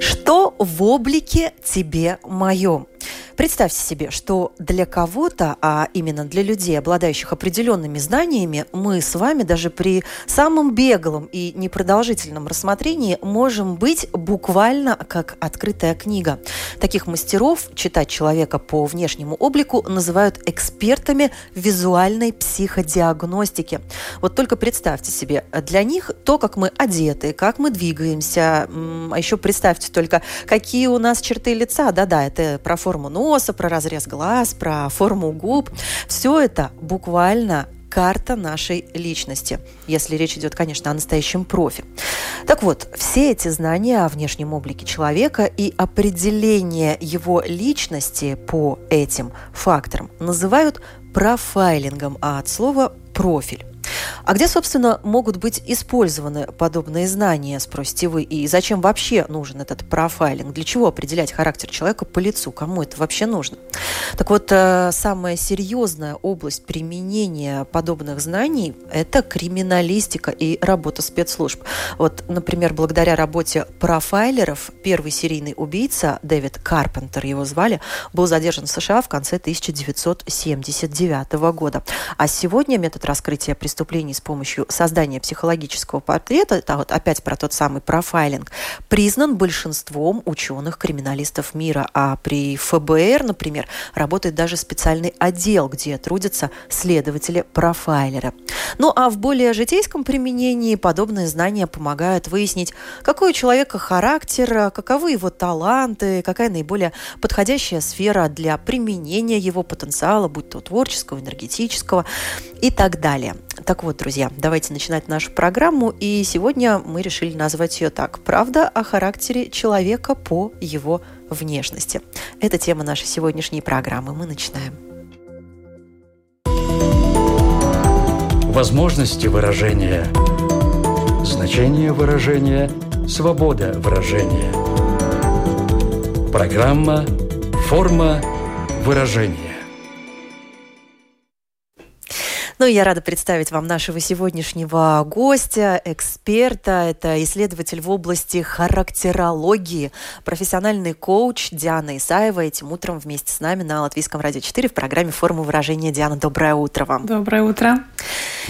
Что в облике тебе моем? Представьте себе, что для кого-то, а именно для людей, обладающих определенными знаниями, мы с вами даже при самом беглом и непродолжительном рассмотрении можем быть буквально как открытая книга. Таких мастеров читать человека по внешнему облику называют экспертами визуальной психодиагностики. Вот только представьте себе, для них то, как мы одеты, как мы двигаемся, а еще представьте только, какие у нас черты лица. Да-да, это про форму носа, про разрез глаз, про форму губ. Все это буквально карта нашей личности, если речь идет, конечно, о настоящем профи. Так вот, все эти знания о внешнем облике человека и определение его личности по этим факторам называют профайлингом, а от слова профиль. А где, собственно, могут быть использованы подобные знания, спросите вы, и зачем вообще нужен этот профайлинг? Для чего определять характер человека по лицу? Кому это вообще нужно? Так вот, э, самая серьезная область применения подобных знаний – это криминалистика и работа спецслужб. Вот, например, благодаря работе профайлеров первый серийный убийца Дэвид Карпентер, его звали, был задержан в США в конце 1979 года. А сегодня метод раскрытия преступлений с помощью создания психологического портрета, это вот опять про тот самый профайлинг, признан большинством ученых-криминалистов мира. А при ФБР, например, работает даже специальный отдел, где трудятся следователи-профайлеры. Ну а в более житейском применении подобные знания помогают выяснить, какой у человека характер, каковы его таланты, какая наиболее подходящая сфера для применения его потенциала, будь то творческого, энергетического и так далее. Так вот, друзья, давайте начинать нашу программу. И сегодня мы решили назвать ее так. Правда о характере человека по его внешности. Это тема нашей сегодняшней программы. Мы начинаем. Возможности выражения. Значение выражения. Свобода выражения. Программа «Форма выражения». Ну и я рада представить вам нашего сегодняшнего гостя, эксперта. Это исследователь в области характерологии, профессиональный коуч Диана Исаева. Этим утром вместе с нами на Латвийском радио 4 в программе «Форма выражения». Диана, доброе утро вам. Доброе утро.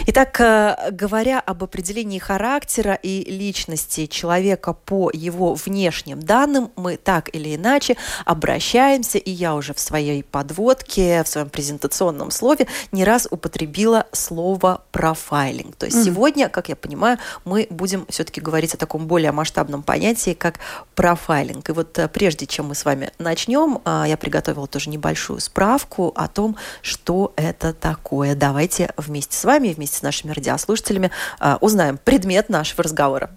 Итак, э, говоря об определении характера и личности человека по его внешним данным, мы так или иначе обращаемся, и я уже в своей подводке, в своем презентационном слове не раз употребила слово профайлинг. То есть mm. сегодня, как я понимаю, мы будем все-таки говорить о таком более масштабном понятии, как профайлинг. И вот э, прежде чем мы с вами начнем, а, я приготовила тоже небольшую справку о том, что это такое. Давайте вместе с вами, вместе с нашими радиослушателями а, узнаем предмет нашего разговора.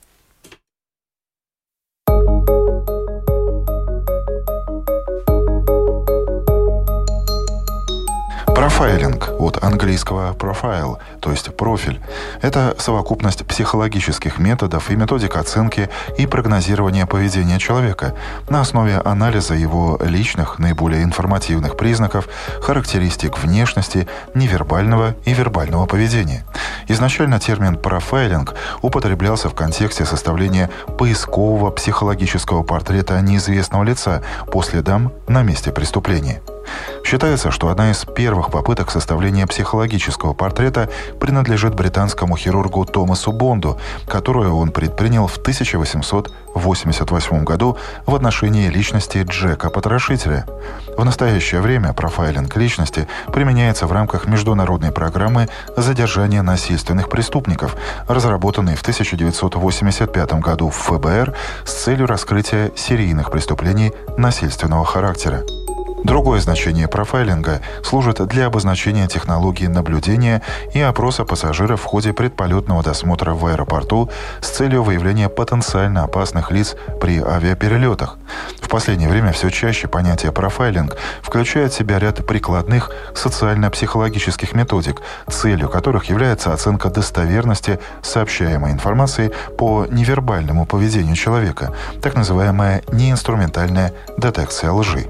Профайлинг от английского profile, то есть профиль. Это совокупность психологических методов и методик оценки и прогнозирования поведения человека на основе анализа его личных, наиболее информативных признаков, характеристик внешности, невербального и вербального поведения. Изначально термин профайлинг употреблялся в контексте составления поискового психологического портрета неизвестного лица по следам на месте преступления. Считается, что одна из первых попыток составления психологического портрета принадлежит британскому хирургу Томасу Бонду, которую он предпринял в 1888 году в отношении личности Джека Потрошителя. В настоящее время профайлинг личности применяется в рамках международной программы задержания насильственных преступников, разработанной в 1985 году в ФБР с целью раскрытия серийных преступлений насильственного характера. Другое значение профайлинга служит для обозначения технологии наблюдения и опроса пассажиров в ходе предполетного досмотра в аэропорту с целью выявления потенциально опасных лиц при авиаперелетах. В последнее время все чаще понятие профайлинг включает в себя ряд прикладных социально-психологических методик, целью которых является оценка достоверности сообщаемой информации по невербальному поведению человека, так называемая неинструментальная детекция лжи.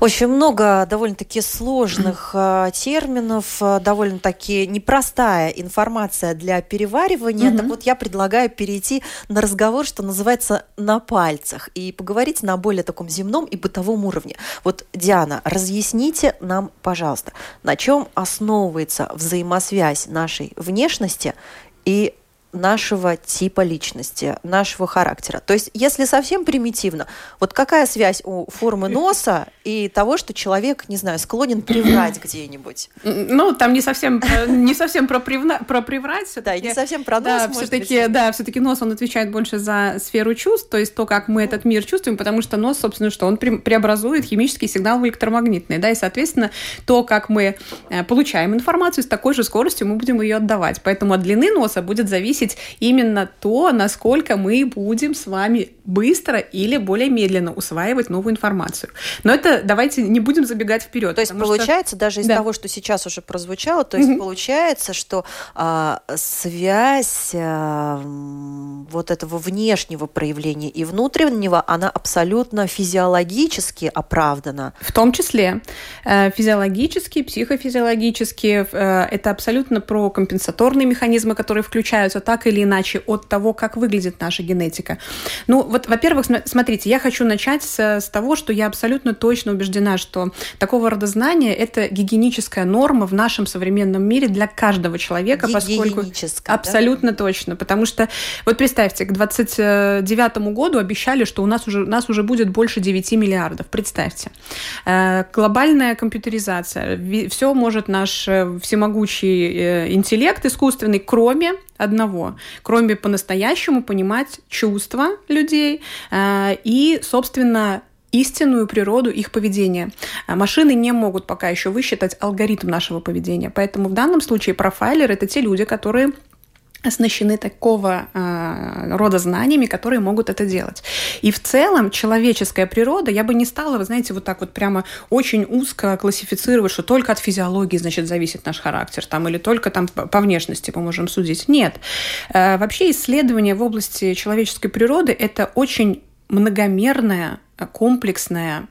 Очень много довольно-таки сложных э, терминов, э, довольно-таки непростая информация для переваривания. Mm-hmm. Так вот, я предлагаю перейти на разговор, что называется, на пальцах, и поговорить на более таком земном и бытовом уровне. Вот, Диана, разъясните нам, пожалуйста, на чем основывается взаимосвязь нашей внешности и нашего типа личности, нашего характера. То есть, если совсем примитивно, вот какая связь у формы носа и того, что человек, не знаю, склонен приврать где-нибудь? Ну, там не совсем, э, не совсем про, привна, про приврать. Да, и не совсем про нос, да, все-таки, да, все-таки нос, он отвечает больше за сферу чувств, то есть то, как мы этот мир чувствуем, потому что нос, собственно, что он преобразует химический сигнал в электромагнитный, да, и, соответственно, то, как мы э, получаем информацию, с такой же скоростью мы будем ее отдавать. Поэтому от длины носа будет зависеть зависеть именно то, насколько мы будем с вами быстро или более медленно усваивать новую информацию. Но это давайте не будем забегать вперед. То есть получается, что... даже из да. того, что сейчас уже прозвучало, то есть получается, что а, связь а, вот этого внешнего проявления и внутреннего, она абсолютно физиологически оправдана. В том числе э, физиологически, психофизиологически, э, это абсолютно про компенсаторные механизмы, которые включаются так или иначе от того, как выглядит наша генетика. Ну, вот, во-первых, смотрите, я хочу начать с, с того, что я абсолютно точно убеждена, что такого рода знания – это гигиеническая норма в нашем современном мире для каждого человека, поскольку… Абсолютно да? точно, потому что, вот представьте, к 29 году обещали, что у нас уже, нас уже будет больше 9 миллиардов, представьте. Э, глобальная компьютеризация, все может наш э, всемогущий э, интеллект искусственный, кроме одного, кроме по-настоящему понимать чувства людей э, и, собственно, истинную природу их поведения. А машины не могут пока еще высчитать алгоритм нашего поведения. Поэтому в данном случае профайлеры это те люди, которые оснащены такого э, рода знаниями, которые могут это делать. И в целом человеческая природа, я бы не стала, вы знаете, вот так вот прямо очень узко классифицировать, что только от физиологии, значит, зависит наш характер, там, или только там по внешности мы можем судить. Нет. Э, вообще исследования в области человеческой природы – это очень многомерная, комплексная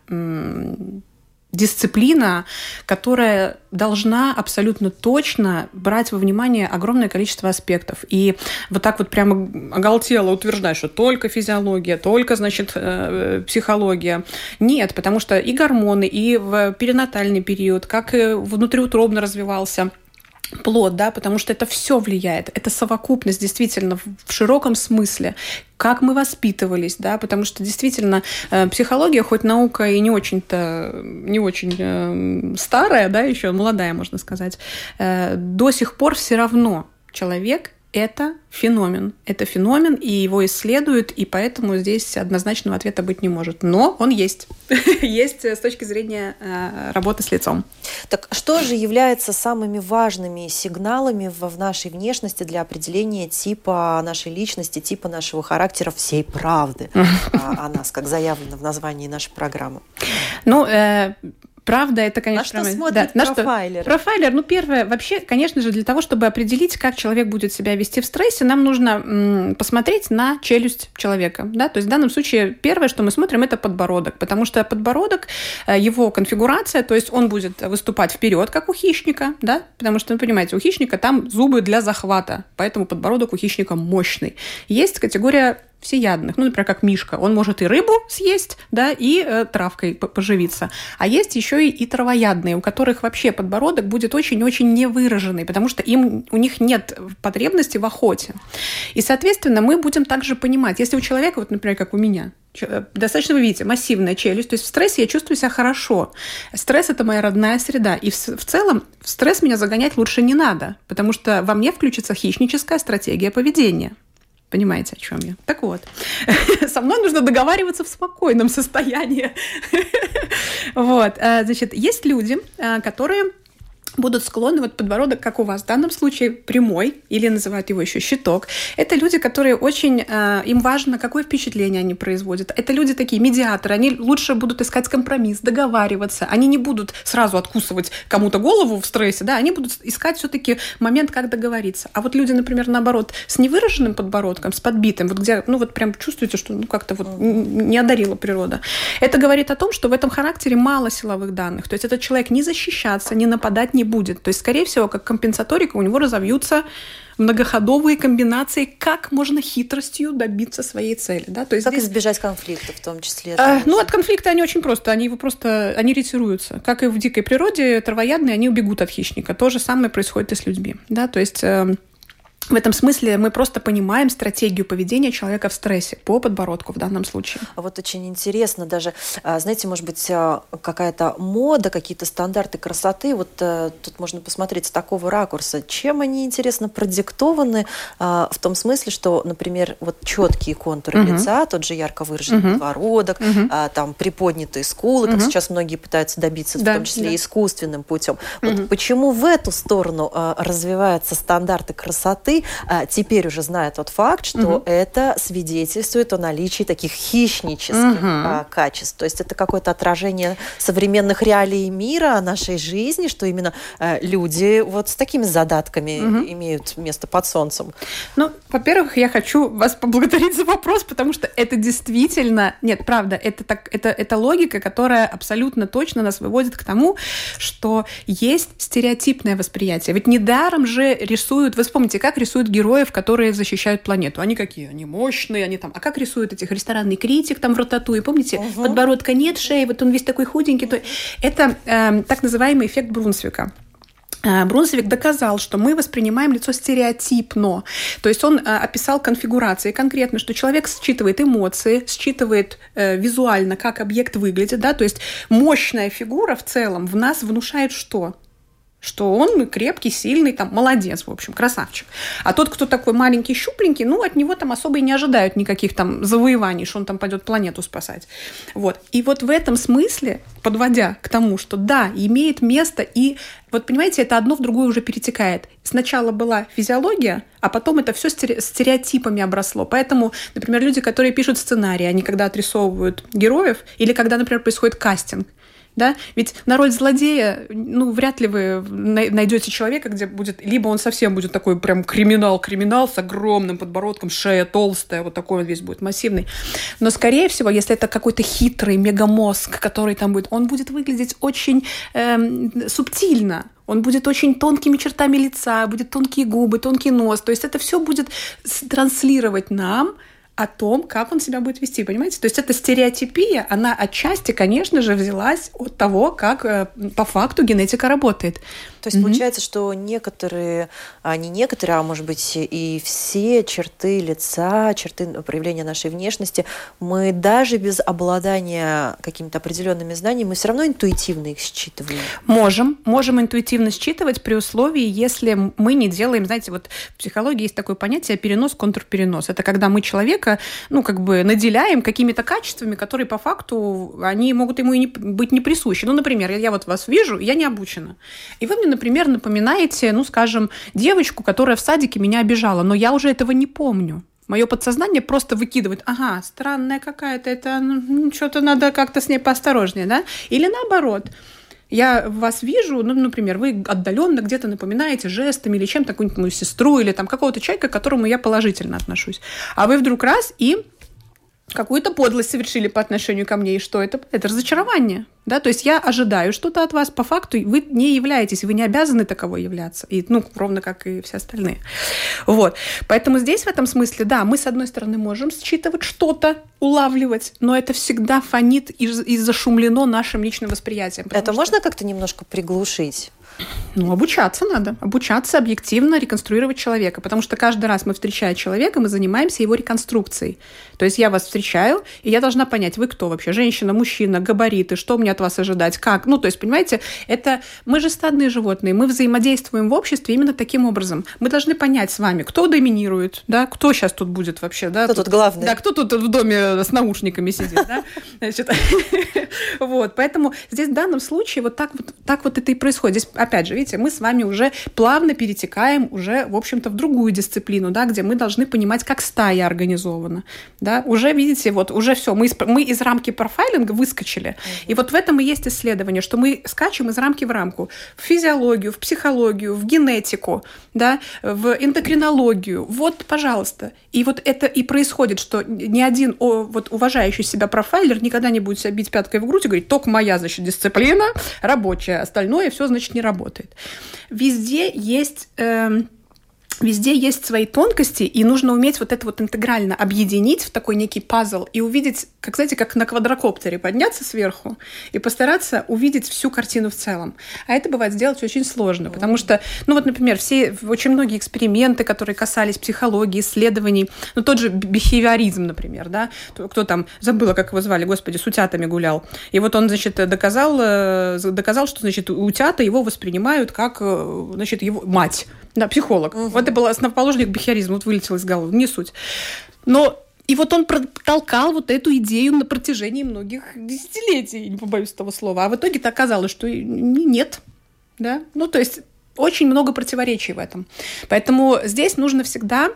дисциплина, которая должна абсолютно точно брать во внимание огромное количество аспектов. И вот так вот прямо оголтело утверждать, что только физиология, только, значит, э, психология. Нет, потому что и гормоны, и в перинатальный период, как и внутриутробно развивался – плод, да, потому что это все влияет. Это совокупность действительно в широком смысле как мы воспитывались, да, потому что действительно э, психология, хоть наука и не очень-то, не очень э, старая, да, еще молодая, можно сказать, э, до сих пор все равно человек это феномен. Это феномен, и его исследуют, и поэтому здесь однозначного ответа быть не может. Но он есть. есть с точки зрения э, работы с лицом. Так что же является самыми важными сигналами в, нашей внешности для определения типа нашей личности, типа нашего характера всей правды о, о нас, как заявлено в названии нашей программы? Ну, э, Правда, это, конечно... На что смотрит да, профайлер? Что? Профайлер, ну, первое, вообще, конечно же, для того, чтобы определить, как человек будет себя вести в стрессе, нам нужно м, посмотреть на челюсть человека, да, то есть в данном случае первое, что мы смотрим, это подбородок, потому что подбородок, э, его конфигурация, то есть он будет выступать вперед, как у хищника, да, потому что, вы понимаете, у хищника там зубы для захвата, поэтому подбородок у хищника мощный. Есть категория всеядных. Ну, например, как мишка. Он может и рыбу съесть, да, и э, травкой поживиться. А есть еще и, и травоядные, у которых вообще подбородок будет очень-очень невыраженный, потому что им, у них нет потребности в охоте. И, соответственно, мы будем также понимать, если у человека, вот, например, как у меня, э, достаточно, вы видите, массивная челюсть, то есть в стрессе я чувствую себя хорошо. Стресс – это моя родная среда. И в, в целом в стресс меня загонять лучше не надо, потому что во мне включится хищническая стратегия поведения – Понимаете, о чем я? Так вот, со мной нужно договариваться в спокойном состоянии. Вот, э, значит, есть люди, э, которые будут склонны, вот подбородок, как у вас в данном случае, прямой, или называют его еще щиток. Это люди, которые очень, э, им важно, какое впечатление они производят. Это люди такие медиаторы, они лучше будут искать компромисс, договариваться, они не будут сразу откусывать кому-то голову в стрессе, да, они будут искать все-таки момент, как договориться. А вот люди, например, наоборот, с невыраженным подбородком, с подбитым, вот где, ну вот прям чувствуете, что ну как-то вот не одарила природа. Это говорит о том, что в этом характере мало силовых данных. То есть этот человек не защищаться, не нападать не будет. То есть, скорее всего, как компенсаторика у него разовьются многоходовые комбинации, как можно хитростью добиться своей цели. Да? То есть как здесь... избежать конфликта в том числе? А, ну, от конфликта они очень просто, они его просто, они ретируются. Как и в дикой природе, травоядные, они убегут от хищника. То же самое происходит и с людьми. Да? То есть э, в этом смысле мы просто понимаем стратегию поведения человека в стрессе по подбородку в данном случае. А вот очень интересно даже, а, знаете, может быть, а, какая-то мода, какие-то стандарты красоты, вот э, тут можно посмотреть с такого ракурса, чем они, интересно, продиктованы в том смысле, что, например, вот четкие контуры угу. лица, тот же ярко выраженный угу. подбородок, угу. там приподнятые скулы, угу. как сейчас многие пытаются добиться, да, в том числе да. искусственным путем. Угу. Вот почему в эту сторону развиваются стандарты красоты, а, теперь уже зная тот факт, что угу. это свидетельствует о наличии таких хищнических угу. а, качеств. То есть это какое-то отражение современных реалий мира, нашей жизни, что именно а, люди вот с такими задатками угу. имеют место под солнцем. Ну, во-первых, я хочу вас поблагодарить за вопрос, потому что это действительно... Нет, правда, это, так, это, это логика, которая абсолютно точно нас выводит к тому, что есть стереотипное восприятие. Ведь недаром же рисуют... Вы вспомните, как рисуют героев, которые защищают планету. Они какие? Они мощные, они там... А как рисуют этих ресторанный критик там в Рататуе? Помните? Угу. Подбородка нет, шеи, вот он весь такой худенький. То... Это э, так называемый эффект Брунсвика. Э, Брунсвик доказал, что мы воспринимаем лицо стереотипно. То есть он э, описал конфигурации конкретно, что человек считывает эмоции, считывает э, визуально, как объект выглядит. Да? То есть мощная фигура в целом в нас внушает что? Что он крепкий, сильный, там, молодец, в общем, красавчик. А тот, кто такой маленький, щупленький, ну, от него там особо и не ожидают никаких там завоеваний, что он там пойдет планету спасать. Вот. И вот в этом смысле, подводя к тому, что да, имеет место, и вот понимаете, это одно в другое уже перетекает. Сначала была физиология, а потом это все стереотипами обросло. Поэтому, например, люди, которые пишут сценарии, они когда отрисовывают героев, или когда, например, происходит кастинг, да? Ведь на роль злодея, ну, вряд ли вы найдете человека, где будет, либо он совсем будет такой прям криминал-криминал с огромным подбородком, шея толстая, вот такой он весь будет массивный. Но, скорее всего, если это какой-то хитрый мегамозг, который там будет, он будет выглядеть очень эм, субтильно, он будет очень тонкими чертами лица, будет тонкие губы, тонкий нос. То есть это все будет транслировать нам о том, как он себя будет вести, понимаете? То есть эта стереотипия, она отчасти, конечно же, взялась от того, как э, по факту генетика работает. То есть mm-hmm. получается, что некоторые, а не некоторые, а может быть и все черты лица, черты проявления нашей внешности, мы даже без обладания какими-то определенными знаниями, мы все равно интуитивно их считываем. Можем, можем интуитивно считывать при условии, если мы не делаем, знаете, вот в психологии есть такое понятие перенос, контрперенос. Это когда мы человека человека, ну, как бы наделяем какими-то качествами, которые по факту, они могут ему и не, быть не присущи. Ну, например, я вот вас вижу, я не обучена. И вы мне, например, напоминаете, ну, скажем, девочку, которая в садике меня обижала, но я уже этого не помню. Мое подсознание просто выкидывает, ага, странная какая-то, это ну, что-то надо как-то с ней поосторожнее, да? Или наоборот, я вас вижу, ну, например, вы отдаленно где-то напоминаете жестами или чем-то какую-нибудь мою сестру или там какого-то человека, к которому я положительно отношусь. А вы вдруг раз и какую-то подлость совершили по отношению ко мне, и что это? Это разочарование. Да? То есть я ожидаю что-то от вас, по факту вы не являетесь, вы не обязаны таковой являться. И, ну, ровно как и все остальные. Вот. Поэтому здесь в этом смысле, да, мы, с одной стороны, можем считывать что-то, улавливать, но это всегда фонит и, и зашумлено нашим личным восприятием. Это что... можно как-то немножко приглушить? Ну, обучаться надо. Обучаться объективно реконструировать человека. Потому что каждый раз мы встречая человека, мы занимаемся его реконструкцией. То есть я вас встречаю, и я должна понять, вы кто вообще? Женщина, мужчина, габариты, что мне от вас ожидать, как? Ну, то есть, понимаете, это мы же стадные животные, мы взаимодействуем в обществе именно таким образом. Мы должны понять с вами, кто доминирует, да, кто сейчас тут будет вообще, да? Кто тут, тут главный? Да, кто тут в доме с наушниками сидит, да? Значит, вот, поэтому здесь в данном случае вот так вот, так вот это и происходит. Здесь опять же, видите, мы с вами уже плавно перетекаем уже, в общем-то, в другую дисциплину, да, где мы должны понимать, как стая организована. Да. Уже, видите, вот уже все, мы из, мы из рамки профайлинга выскочили. Mm-hmm. И вот в этом и есть исследование, что мы скачем из рамки в рамку. В физиологию, в психологию, в генетику, да, в эндокринологию. Вот, пожалуйста. И вот это и происходит, что ни один о, вот уважающий себя профайлер никогда не будет себя бить пяткой в грудь и говорить, только моя, значит, дисциплина рабочая, остальное все, значит, не работает. Везде есть... Э, Везде есть свои тонкости, и нужно уметь вот это вот интегрально объединить в такой некий пазл и увидеть, как, знаете, как на квадрокоптере подняться сверху и постараться увидеть всю картину в целом. А это бывает сделать очень сложно, потому что, ну вот, например, все, очень многие эксперименты, которые касались психологии, исследований, ну тот же бихевиоризм, например, да, кто там, забыла, как его звали, господи, с утятами гулял, и вот он, значит, доказал, э, доказал, что, значит, утята его воспринимают как, э, значит, его мать, да, психолог. Угу. Вот это был основоположник бихиоризма, вот вылетел из головы, не суть. Но и вот он протолкал вот эту идею на протяжении многих десятилетий, не побоюсь этого слова. А в итоге-то оказалось, что нет. Да? Ну, то есть очень много противоречий в этом. Поэтому здесь нужно всегда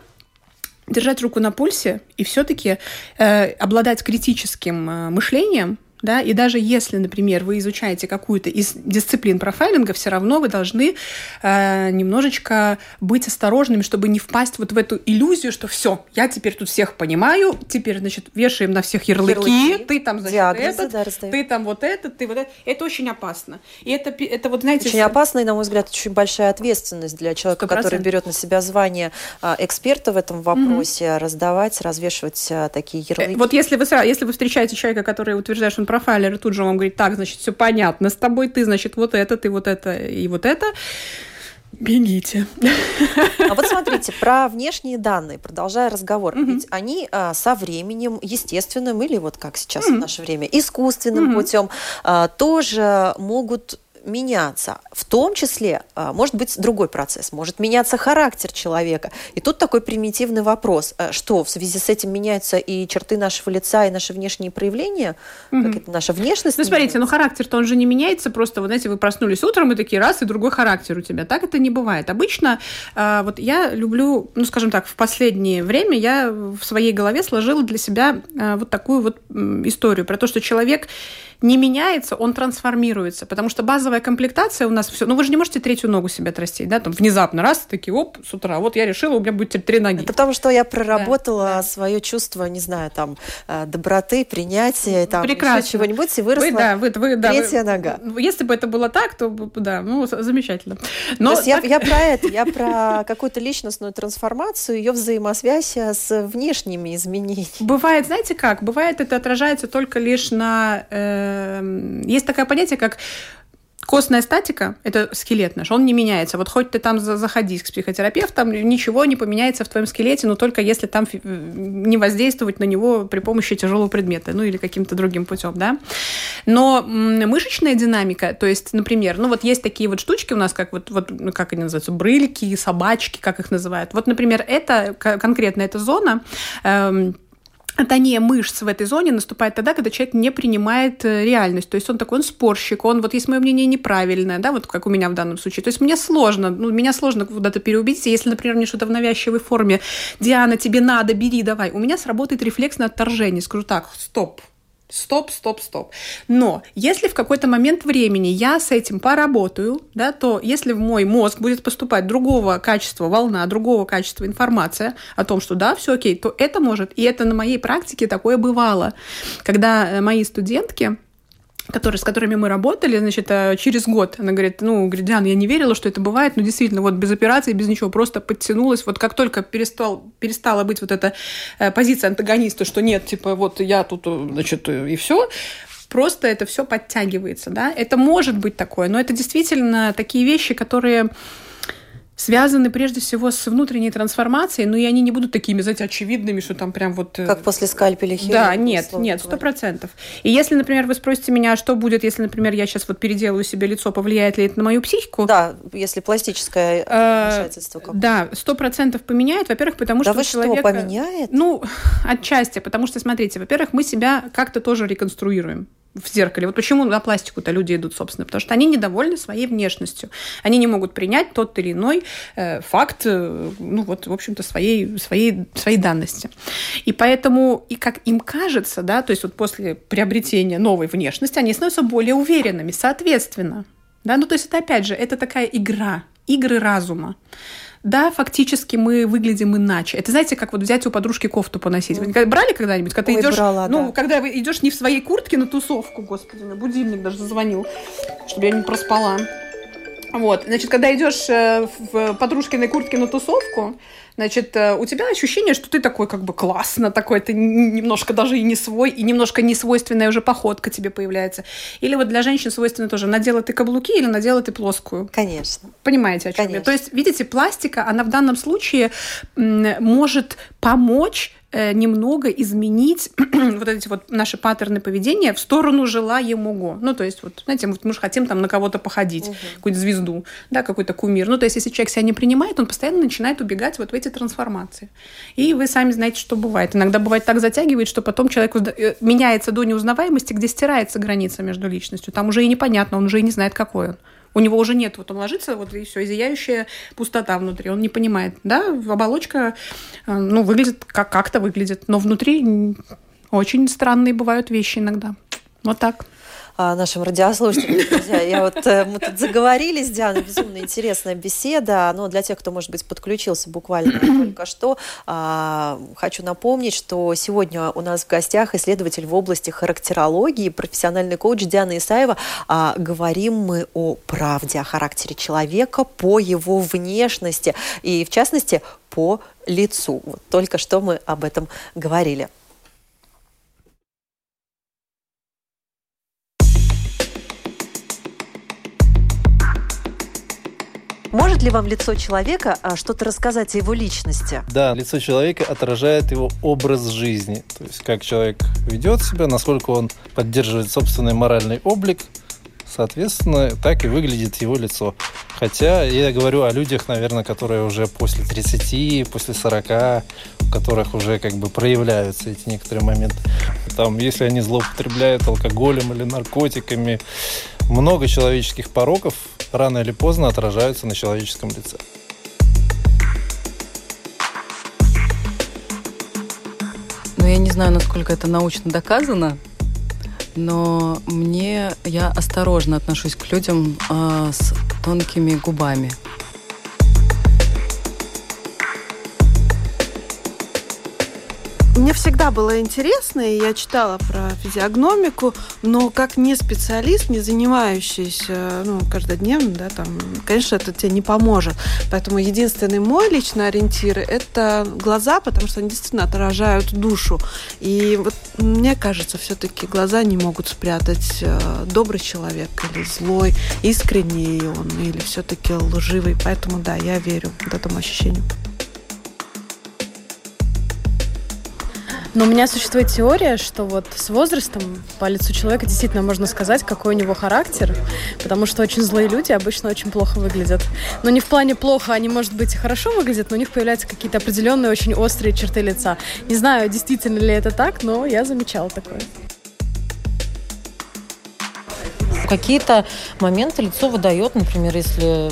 держать руку на пульсе и все-таки э, обладать критическим э, мышлением, да, и даже если, например, вы изучаете какую-то из дисциплин профайлинга, все равно вы должны э, немножечко быть осторожными, чтобы не впасть вот в эту иллюзию, что все, я теперь тут всех понимаю, теперь, значит, вешаем на всех ярлыки, ярлыки ты там, значит, Диагнозы, этот, да, ты там вот этот, ты вот это. Это очень опасно. И это, это вот, знаете... Очень с... опасно, и, на мой взгляд, очень большая ответственность для человека, 100%. который берет на себя звание э, эксперта в этом вопросе, mm-hmm. раздавать, развешивать э, такие ярлыки. Вот если вы, если вы встречаете человека, который утверждает, что он профайлер, тут же вам говорит, так, значит, все понятно с тобой, ты, значит, вот это, ты вот это и вот это. Бегите. А вот смотрите, про внешние данные, продолжая разговор, угу. ведь они а, со временем естественным или вот как сейчас угу. в наше время искусственным угу. путем а, тоже могут меняться. В том числе а, может быть другой процесс, может меняться характер человека. И тут такой примитивный вопрос, а, что в связи с этим меняются и черты нашего лица, и наши внешние проявления, mm-hmm. как это наша внешность. Ну, смотрите, меняется. ну характер-то он же не меняется, просто, вы знаете, вы проснулись утром, и такие раз, и другой характер у тебя. Так это не бывает. Обычно, а, вот я люблю, ну, скажем так, в последнее время я в своей голове сложила для себя вот такую вот историю про то, что человек не меняется, он трансформируется, потому что базовая комплектация у нас все. Ну вы же не можете третью ногу себе отрастить, да, там внезапно раз такие, оп, с утра, вот я решила, у меня будет теперь три ноги. Это потому что я проработала да, да. свое чувство, не знаю, там э, доброты, принятия, там Прекрасно. чего-нибудь, и выросла вы, да, вы, вы, да, третья вы, нога. Если бы это было так, то да, ну замечательно. Но То есть так... я, я про это, я про какую-то личностную трансформацию, ее взаимосвязь с внешними изменениями. Бывает, знаете как? Бывает это отражается только лишь на э, есть такое понятие, как Костная статика – это скелет наш, он не меняется. Вот хоть ты там заходи к психотерапевтам, ничего не поменяется в твоем скелете, но только если там не воздействовать на него при помощи тяжелого предмета, ну или каким-то другим путем, да. Но мышечная динамика, то есть, например, ну вот есть такие вот штучки у нас, как вот, вот ну, как они называются, брыльки, собачки, как их называют. Вот, например, это конкретно эта зона, эм, Атония мышц в этой зоне наступает тогда, когда человек не принимает э, реальность. То есть он такой, он спорщик, он, вот есть мое мнение неправильное, да, вот как у меня в данном случае. То есть мне сложно, ну, меня сложно куда-то переубедить. Если, например, мне что-то в навязчивой форме, Диана, тебе надо, бери, давай. У меня сработает рефлекс на отторжение. Скажу так, стоп, Стоп, стоп, стоп. Но если в какой-то момент времени я с этим поработаю, да, то если в мой мозг будет поступать другого качества волна, другого качества информация о том, что да, все окей, то это может, и это на моей практике такое бывало, когда э, мои студентки, которые, с которыми мы работали, значит, э, через год, она говорит, ну, говорит, Диана, я не верила, что это бывает, но действительно, вот без операции, без ничего, просто подтянулась, вот как только перестал, перестала быть вот эта э, позиция антагониста, что нет, типа, вот я тут, э, значит, и все, просто это все подтягивается, да, это может быть такое, но это действительно такие вещи, которые связаны прежде всего с внутренней трансформацией, но и они не будут такими, знаете, очевидными, что там прям вот... Э, как после скальпеля хирурга. Да, нет, нет, сто процентов. И если, например, вы спросите меня, что будет, если, например, я сейчас вот переделаю себе лицо, повлияет ли это на мою психику? Да, если пластическое э, вмешательство. Да, сто процентов поменяет, во-первых, потому да что вы человека... что, поменяет? Ну, отчасти, потому что, смотрите, во-первых, мы себя как-то тоже реконструируем в зеркале. Вот почему на пластику-то люди идут, собственно, потому что они недовольны своей внешностью. Они не могут принять тот или иной э, факт, э, ну вот, в общем-то, своей, своей, своей данности. И поэтому, и как им кажется, да, то есть вот после приобретения новой внешности, они становятся более уверенными, соответственно. Да, ну то есть это опять же, это такая игра, игры разума да, фактически мы выглядим иначе. Это знаете, как вот взять у подружки кофту поносить. Вы брали когда-нибудь, когда ты идешь, брала, ну, да. когда идешь не в своей куртке на тусовку, господи, на будильник даже зазвонил, чтобы я не проспала. Вот, значит, когда идешь э, в подружкиной куртке на тусовку, значит, э, у тебя ощущение, что ты такой как бы классно, такой ты немножко даже и не свой, и немножко не свойственная уже походка тебе появляется. Или вот для женщин свойственно тоже, надела ты каблуки или надела ты плоскую. Конечно. Понимаете, о чем Конечно. я? То есть, видите, пластика, она в данном случае может помочь немного изменить вот эти вот наши паттерны поведения в сторону желаемого. Ну, то есть, вот, знаете, мы же хотим там на кого-то походить, какую-то звезду, да, какой-то кумир. Ну, то есть, если человек себя не принимает, он постоянно начинает убегать вот в эти трансформации. И вы сами знаете, что бывает. Иногда бывает так затягивает, что потом человек э, меняется до неузнаваемости, где стирается граница между личностью. Там уже и непонятно, он уже и не знает, какой он. У него уже нет, вот он ложится, вот и все, зияющая пустота внутри. Он не понимает, да, оболочка, э, ну, выглядит как- как-то выглядит, но внутри очень странные бывают вещи иногда. Вот так. А, нашим радиослушателям, друзья. Я вот, э, мы тут заговорили с Дианой, безумно интересная беседа, но для тех, кто, может быть, подключился буквально только что, а, хочу напомнить, что сегодня у нас в гостях исследователь в области характерологии, профессиональный коуч Диана Исаева. А, Говорим мы о правде, о характере человека по его внешности и, в частности, по лицу. Вот только что мы об этом говорили. Может ли вам лицо человека а, что-то рассказать о его личности? Да, лицо человека отражает его образ жизни. То есть, как человек ведет себя, насколько он поддерживает собственный моральный облик, соответственно, так и выглядит его лицо. Хотя я говорю о людях, наверное, которые уже после 30, после 40, у которых уже как бы проявляются эти некоторые моменты. Там, если они злоупотребляют алкоголем или наркотиками, много человеческих пороков рано или поздно отражаются на человеческом лице. Ну, я не знаю, насколько это научно доказано, но мне я осторожно отношусь к людям а, с тонкими губами. Мне всегда было интересно, и я читала про физиогномику, но как не специалист, не занимающийся ну, каждодневно, да, там, конечно, это тебе не поможет. Поэтому единственный мой личный ориентир – это глаза, потому что они действительно отражают душу. И вот мне кажется, все-таки глаза не могут спрятать э, добрый человек или злой, искренний он или все-таки лживый. Поэтому да, я верю вот этому ощущению. Но у меня существует теория, что вот с возрастом по лицу человека действительно можно сказать, какой у него характер, потому что очень злые люди обычно очень плохо выглядят. Но не в плане плохо, они, может быть, и хорошо выглядят, но у них появляются какие-то определенные очень острые черты лица. Не знаю, действительно ли это так, но я замечала такое. Какие-то моменты лицо выдает, например, если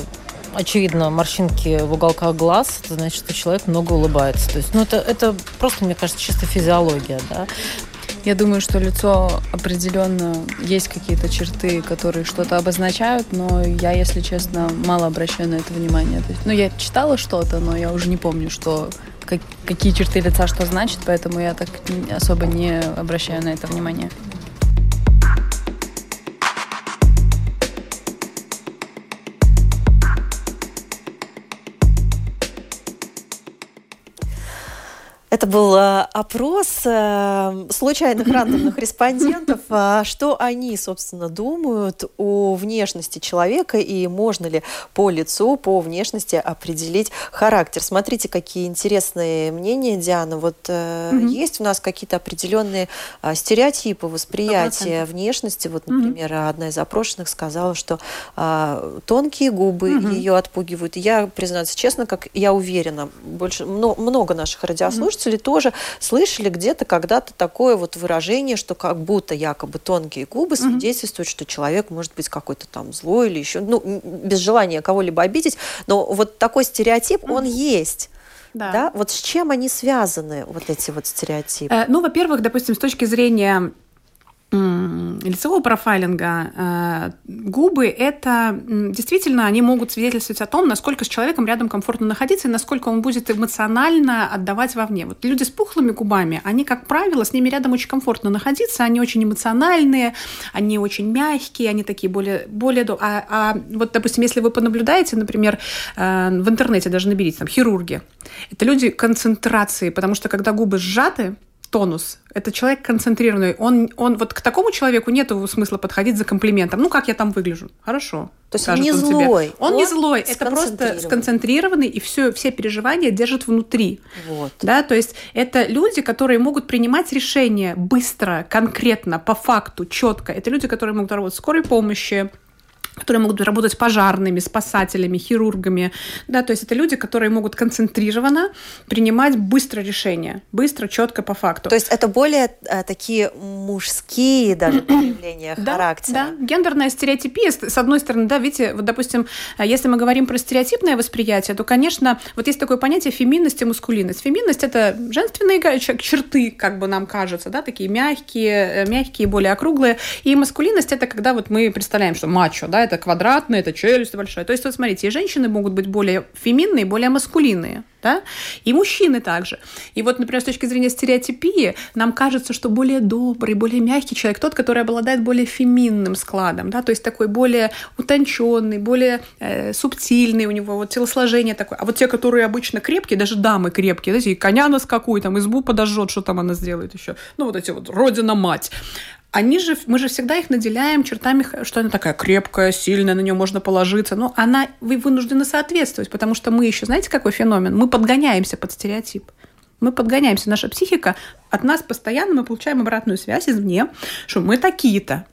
очевидно, морщинки в уголках глаз, это значит, что человек много улыбается. То есть, ну, это, это просто, мне кажется, чисто физиология, да. Я думаю, что лицо определенно есть какие-то черты, которые что-то обозначают, но я, если честно, мало обращаю на это внимание. То есть, ну, я читала что-то, но я уже не помню, что как- какие черты лица что значит, поэтому я так особо не обращаю на это внимание. Был э, опрос э, случайных рандомных респондентов, а что они, собственно, думают о внешности человека и можно ли по лицу, по внешности определить характер. Смотрите, какие интересные мнения, Диана. Вот Мгм. есть у нас какие-то определенные а, стереотипы восприятия внешности. Вот, например, одна из опрошенных сказала, что а, тонкие губы Мгм. ее отпугивают. Я, признаться честно, как я уверена, больше мно- много наших радиослушателей слушатели тоже слышали где-то когда-то такое вот выражение, что как будто якобы тонкие губы свидетельствуют, что человек может быть какой-то там злой или еще, ну, без желания кого-либо обидеть, но вот такой стереотип, он есть. Да. Да. Вот с чем они связаны, вот эти вот стереотипы? Э, Ну, во-первых, допустим, с точки зрения лицевого профайлинга э, губы это действительно они могут свидетельствовать о том, насколько с человеком рядом комфортно находиться и насколько он будет эмоционально отдавать вовне. Вот люди с пухлыми губами, они, как правило, с ними рядом очень комфортно находиться, они очень эмоциональные, они очень мягкие, они такие более... более а, а вот, допустим, если вы понаблюдаете, например, э, в интернете даже наберите, там, хирурги, это люди концентрации, потому что когда губы сжаты, тонус. Это человек концентрированный. Он, он вот к такому человеку нет смысла подходить за комплиментом. Ну, как я там выгляжу? Хорошо. То есть он не тебе. злой, Он, не он злой. Это просто сконцентрированный. сконцентрированный и все, все переживания держит внутри. Вот. Да, то есть это люди, которые могут принимать решения быстро, конкретно, по факту, четко. Это люди, которые могут работать в скорой помощи, которые могут работать пожарными, спасателями, хирургами. Да, то есть это люди, которые могут концентрированно принимать быстро решения. Быстро, четко, по факту. То есть это более э, такие мужские даже проявления Да, характера. Да, гендерная стереотипия, с одной стороны, да, видите, вот, допустим, э, если мы говорим про стереотипное восприятие, то, конечно, вот есть такое понятие феминность и маскулинность. Феминность — это женственные черты, как бы нам кажется, да, такие мягкие, э, мягкие, более округлые. И маскулинность — это когда вот мы представляем, что мачо, да, это квадратное, это челюсть большая. То есть, вот смотрите, и женщины могут быть более феминные, более маскулинные. Да? И мужчины также. И вот, например, с точки зрения стереотипии, нам кажется, что более добрый, более мягкий человек, тот, который обладает более феминным складом, да, то есть такой более утонченный, более э, субтильный у него вот телосложение такое. А вот те, которые обычно крепкие, даже дамы крепкие, знаете, и коня на скаку, и там избу подожжет, что там она сделает еще. Ну, вот эти вот родина-мать. Они же, мы же всегда их наделяем чертами, что она такая крепкая, сильная, на нее можно положиться. Но она, вы вынуждены соответствовать, потому что мы еще, знаете, какой феномен? Мы подгоняемся под стереотип. Мы подгоняемся. Наша психика от нас постоянно мы получаем обратную связь извне, что мы такие-то.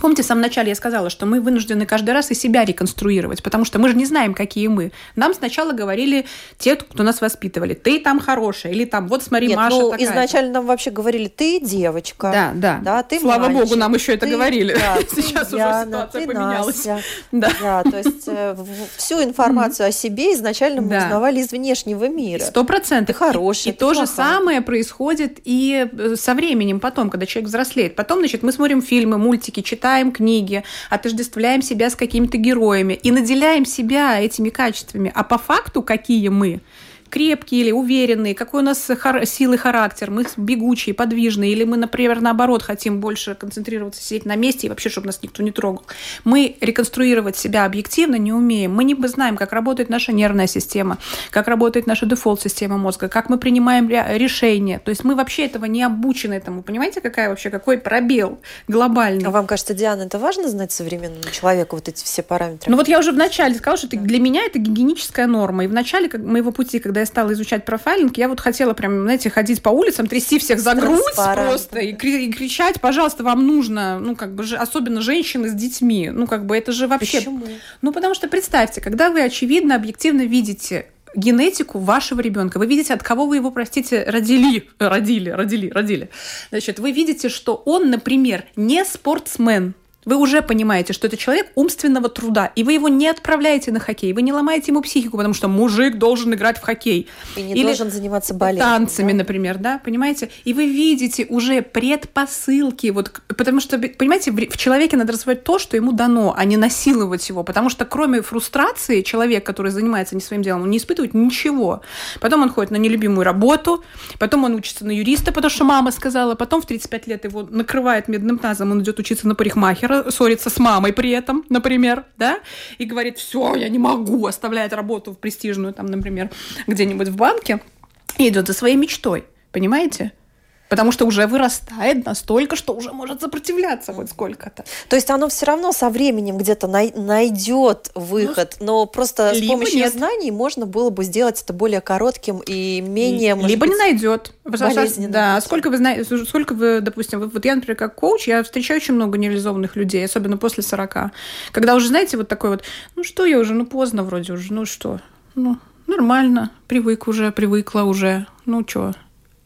Помните, в самом начале я сказала, что мы вынуждены каждый раз и себя реконструировать, потому что мы же не знаем, какие мы. Нам сначала говорили те, кто нас воспитывали. Ты там хорошая, или там, вот смотри, Нет, Маша ну, такая. изначально нам вообще говорили, ты девочка. Да, да. Да, ты Слава мальчик, богу, нам еще это ты- говорили. да, ты Сейчас уже Яна, ситуация ты поменялась. Настя. Да. Да, то есть э, всю информацию о себе изначально мы Да. узнавали из внешнего мира. Сто Ты процентов. хорошая, И ты то же плохая. самое происходит и э, со временем потом, когда человек взрослеет. Потом, значит, мы смотрим фильмы, мультики, читаем книги, отождествляем себя с какими-то героями и наделяем себя этими качествами. А по факту какие мы? Крепкие или уверенные, какой у нас хар- силы характер, мы бегучие, подвижные, или мы, например, наоборот, хотим больше концентрироваться, сидеть на месте и вообще, чтобы нас никто не трогал. Мы реконструировать себя объективно не умеем. Мы не знаем, как работает наша нервная система, как работает наша дефолт-система мозга, как мы принимаем ре- решения. То есть мы вообще этого не обучены этому. Понимаете, какая вообще, какой пробел глобальный? А вам кажется, Диана, это важно знать современному человеку, вот эти все параметры? Ну вот я уже вначале сказала, что это для меня это гигиеническая норма. И в начале моего пути, когда я стала изучать профайлинг, я вот хотела прям, знаете, ходить по улицам, трясти всех за грудь просто и, и кричать, пожалуйста, вам нужно, ну как бы, особенно женщины с детьми, ну как бы это же вообще... Почему? Ну потому что представьте, когда вы очевидно, объективно видите генетику вашего ребенка. Вы видите, от кого вы его, простите, родили, родили, родили, родили. Значит, вы видите, что он, например, не спортсмен. Вы уже понимаете, что это человек умственного труда, и вы его не отправляете на хоккей, вы не ломаете ему психику, потому что мужик должен играть в хоккей. И не Или должен заниматься балетом. танцами, да? например, да, понимаете? И вы видите уже предпосылки, вот, потому что, понимаете, в человеке надо развивать то, что ему дано, а не насиловать его, потому что кроме фрустрации человек, который занимается не своим делом, он не испытывает ничего. Потом он ходит на нелюбимую работу, потом он учится на юриста, потому что мама сказала, потом в 35 лет его накрывает медным тазом, он идет учиться на парикмахера, ссорится с мамой при этом, например, да, и говорит, все, я не могу, оставляет работу в престижную, там, например, где-нибудь в банке, и идет за своей мечтой, понимаете? Потому что уже вырастает настолько, что уже может сопротивляться вот сколько-то. То есть оно все равно со временем где-то най- найдет выход, но просто с помощью нет. знаний можно было бы сделать это более коротким и менее, Либо не быть, найдет. болезненным Да, сколько вы знаете, сколько вы, допустим, вот я, например, как коуч, я встречаю очень много нереализованных людей, особенно после 40. Когда уже, знаете, вот такой вот, ну что я уже, ну поздно вроде уже, ну что, ну нормально, привык уже, привыкла уже, ну что,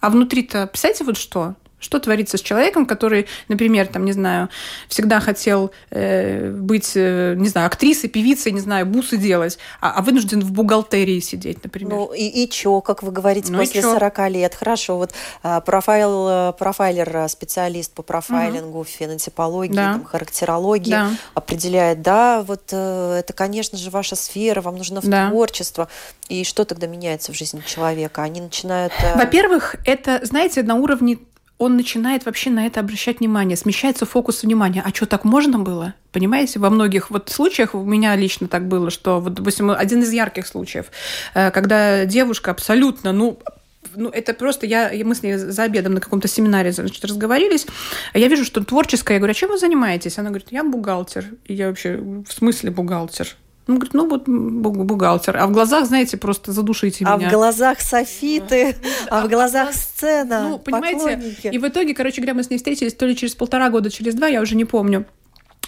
А внутри-то, представляете, вот что? Что творится с человеком, который, например, там, не знаю, всегда хотел э, быть, э, не знаю, актрисой, певицей, не знаю, бусы делать, а, а вынужден в бухгалтерии сидеть, например. Ну и, и чё, как вы говорите, ну, после 40 лет. Хорошо, вот а, профайл, э, профайлер, э, специалист по профайлингу, угу. фенотипологии, да. там, характерологии да. определяет, да, вот э, это, конечно же, ваша сфера, вам нужно в да. творчество. И что тогда меняется в жизни человека? Они начинают... Во-первых, это, знаете, на уровне он начинает вообще на это обращать внимание, смещается фокус внимания. А что, так можно было? Понимаете, во многих вот случаях, у меня лично так было, что, вот, допустим, один из ярких случаев, э, когда девушка абсолютно, ну, ну, это просто я, мы с ней за обедом на каком-то семинаре значит, разговорились. Я вижу, что творческая. Я говорю, а чем вы занимаетесь? Она говорит, я бухгалтер. И я вообще, в смысле бухгалтер? Он говорит, ну вот бухгалтер. А в глазах, знаете, просто задушите а меня. А в глазах софиты, а в глазах сцена, Ну, понимаете, и в итоге, короче говоря, мы с ней встретились то ли через полтора года, через два, я уже не помню.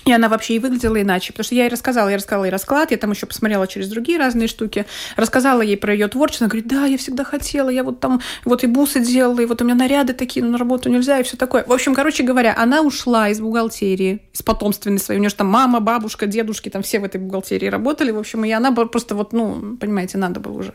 И она вообще и выглядела иначе, потому что я ей рассказала, я рассказала ей расклад, я там еще посмотрела через другие разные штуки, рассказала ей про ее творчество, она говорит, да, я всегда хотела, я вот там вот и бусы делала, и вот у меня наряды такие, но на работу нельзя, и все такое. В общем, короче говоря, она ушла из бухгалтерии, из потомственной своей, у нее же там мама, бабушка, дедушки, там все в этой бухгалтерии работали, в общем, и она просто вот, ну, понимаете, надо было уже.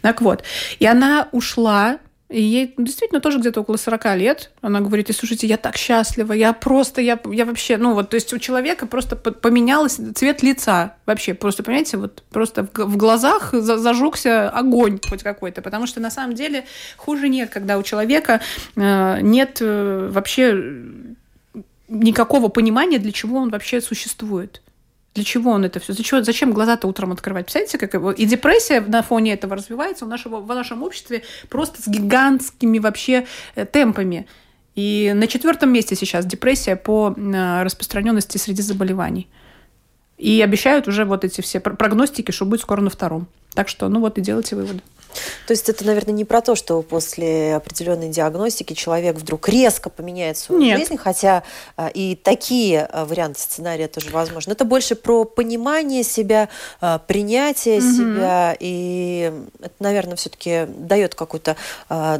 Так вот. И она ушла и ей действительно тоже где-то около 40 лет. Она говорит, и слушайте, я так счастлива, я просто, я, я вообще, ну вот, то есть у человека просто поменялось цвет лица вообще, просто, понимаете, вот просто в, глазах зажегся огонь хоть какой-то, потому что на самом деле хуже нет, когда у человека э, нет э, вообще никакого понимания, для чего он вообще существует. Для чего он это все? Зачем, зачем глаза-то утром открывать? Представляете, как его... И депрессия на фоне этого развивается в, нашего, в нашем обществе просто с гигантскими вообще э, темпами. И на четвертом месте сейчас депрессия по э, распространенности среди заболеваний. И обещают уже вот эти все прогностики, что будет скоро на втором. Так что, ну вот и делайте выводы. То есть это, наверное, не про то, что после определенной диагностики человек вдруг резко поменяет свою Нет. жизнь, хотя а, и такие а, варианты сценария тоже возможны. Это больше про понимание себя, а, принятие угу. себя, и это, наверное, все-таки дает какой-то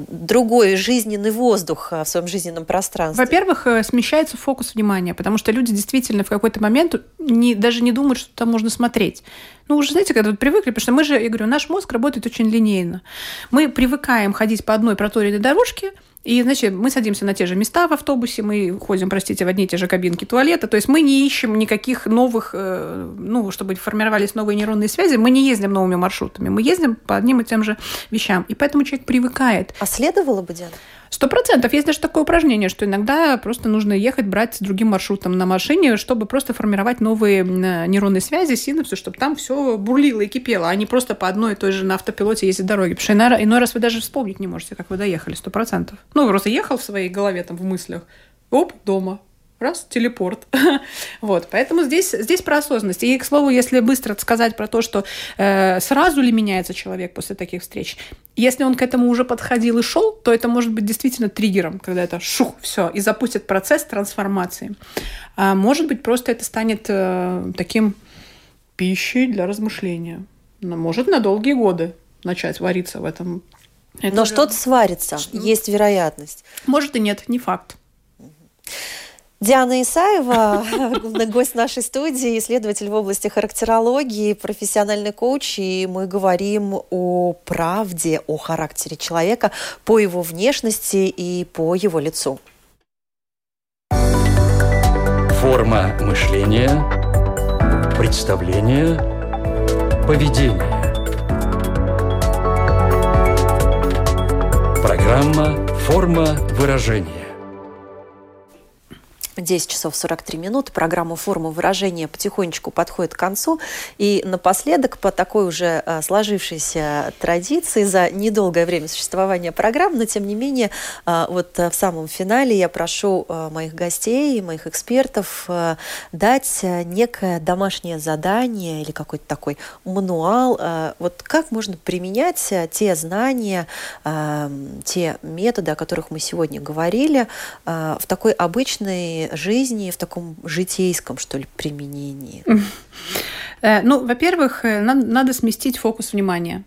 другой жизненный воздух в своем жизненном пространстве. Во-первых, э, смещается фокус внимания, потому что люди действительно в какой-то момент не, даже не думают, что там можно смотреть. Ну, уже, знаете, когда вот привыкли, потому что мы же, я говорю, наш мозг работает очень линейно. Мы привыкаем ходить по одной проторенной дорожке, и, значит, мы садимся на те же места в автобусе, мы ходим, простите, в одни и те же кабинки туалета. То есть мы не ищем никаких новых, э, ну, чтобы формировались новые нейронные связи, мы не ездим новыми маршрутами, мы ездим по одним и тем же вещам. И поэтому человек привыкает. А следовало бы, Диана? Сто процентов. Есть даже такое упражнение, что иногда просто нужно ехать, брать с другим маршрутом на машине, чтобы просто формировать новые нейронные связи, синапсы, чтобы там все бурлило и кипело, а не просто по одной и той же на автопилоте ездить дороги. Потому что иной, раз вы даже вспомнить не можете, как вы доехали, сто процентов. Ну, просто ехал в своей голове, там, в мыслях, оп, дома, раз, телепорт. вот, поэтому здесь, здесь про осознанность. И, к слову, если быстро сказать про то, что э, сразу ли меняется человек после таких встреч, если он к этому уже подходил и шел, то это может быть действительно триггером, когда это шух, все, и запустит процесс трансформации. А может быть, просто это станет э, таким пищей для размышления. Но может на долгие годы начать вариться в этом. Это Но же... что-то сварится, что? есть вероятность. Может и нет, не факт. Диана Исаева, гость нашей студии, исследователь в области характерологии, профессиональный коуч, и мы говорим о правде, о характере человека по его внешности и по его лицу. Форма мышления, представление, поведение. Программа «Форма выражения». 10 часов 43 минуты. Программа «Форма выражения» потихонечку подходит к концу. И напоследок, по такой уже а, сложившейся традиции, за недолгое время существования программы, но тем не менее, а, вот а, в самом финале я прошу моих гостей, моих экспертов дать некое домашнее задание или какой-то такой мануал. Вот как можно применять те знания, те методы, о которых мы сегодня говорили, в такой обычной жизни в таком житейском, что ли, применении? Э, ну, во-первых, э, надо, сместить фокус внимания.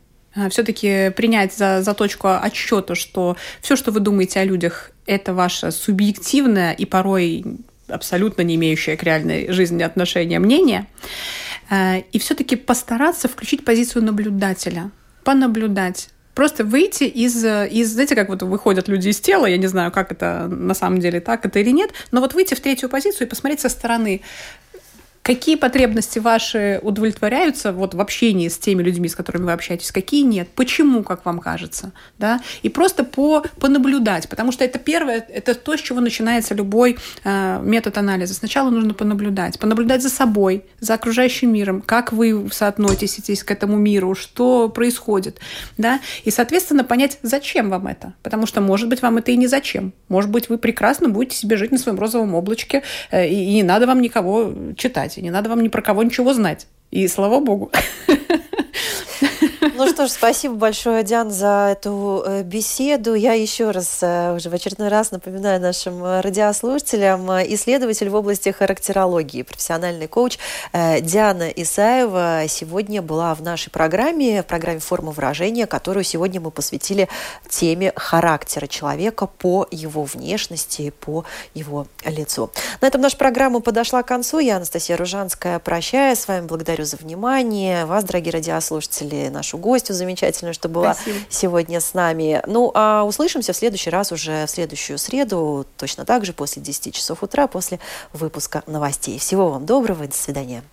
все-таки принять за, за точку отсчета, что все, что вы думаете о людях, это ваше субъективное и порой абсолютно не имеющее к реальной жизни отношения мнение, э, и все-таки постараться включить позицию наблюдателя, понаблюдать, просто выйти из, из, знаете, как вот выходят люди из тела, я не знаю, как это на самом деле так это или нет, но вот выйти в третью позицию и посмотреть со стороны, Какие потребности ваши удовлетворяются вот в общении с теми людьми, с которыми вы общаетесь, какие нет? Почему, как вам кажется? Да? И просто по, понаблюдать, потому что это первое, это то, с чего начинается любой э, метод анализа. Сначала нужно понаблюдать, понаблюдать за собой, за окружающим миром, как вы соотноситесь к этому миру, что происходит, да? И, соответственно, понять, зачем вам это, потому что, может быть, вам это и не зачем. Может быть, вы прекрасно будете себе жить на своем розовом облачке, э, и, и не надо вам никого читать и не надо вам ни про кого ничего знать. И слава богу. Ну что ж, спасибо большое, Диан, за эту э, беседу. Я еще раз, э, уже в очередной раз напоминаю нашим э, радиослушателям, исследователь в области характерологии, профессиональный коуч Диана Исаева сегодня была в нашей программе, в программе «Форма выражения», которую сегодня мы посвятили теме характера человека по его внешности, по его лицу. На этом наша программа подошла к концу. Я, Анастасия Ружанская, прощаюсь с вами. Благодарю за внимание. Вас, дорогие радиослушатели, нашу гостью замечательную, что была Спасибо. сегодня с нами. Ну, а услышимся в следующий раз уже в следующую среду, точно так же после 10 часов утра, после выпуска новостей. Всего вам доброго, до свидания.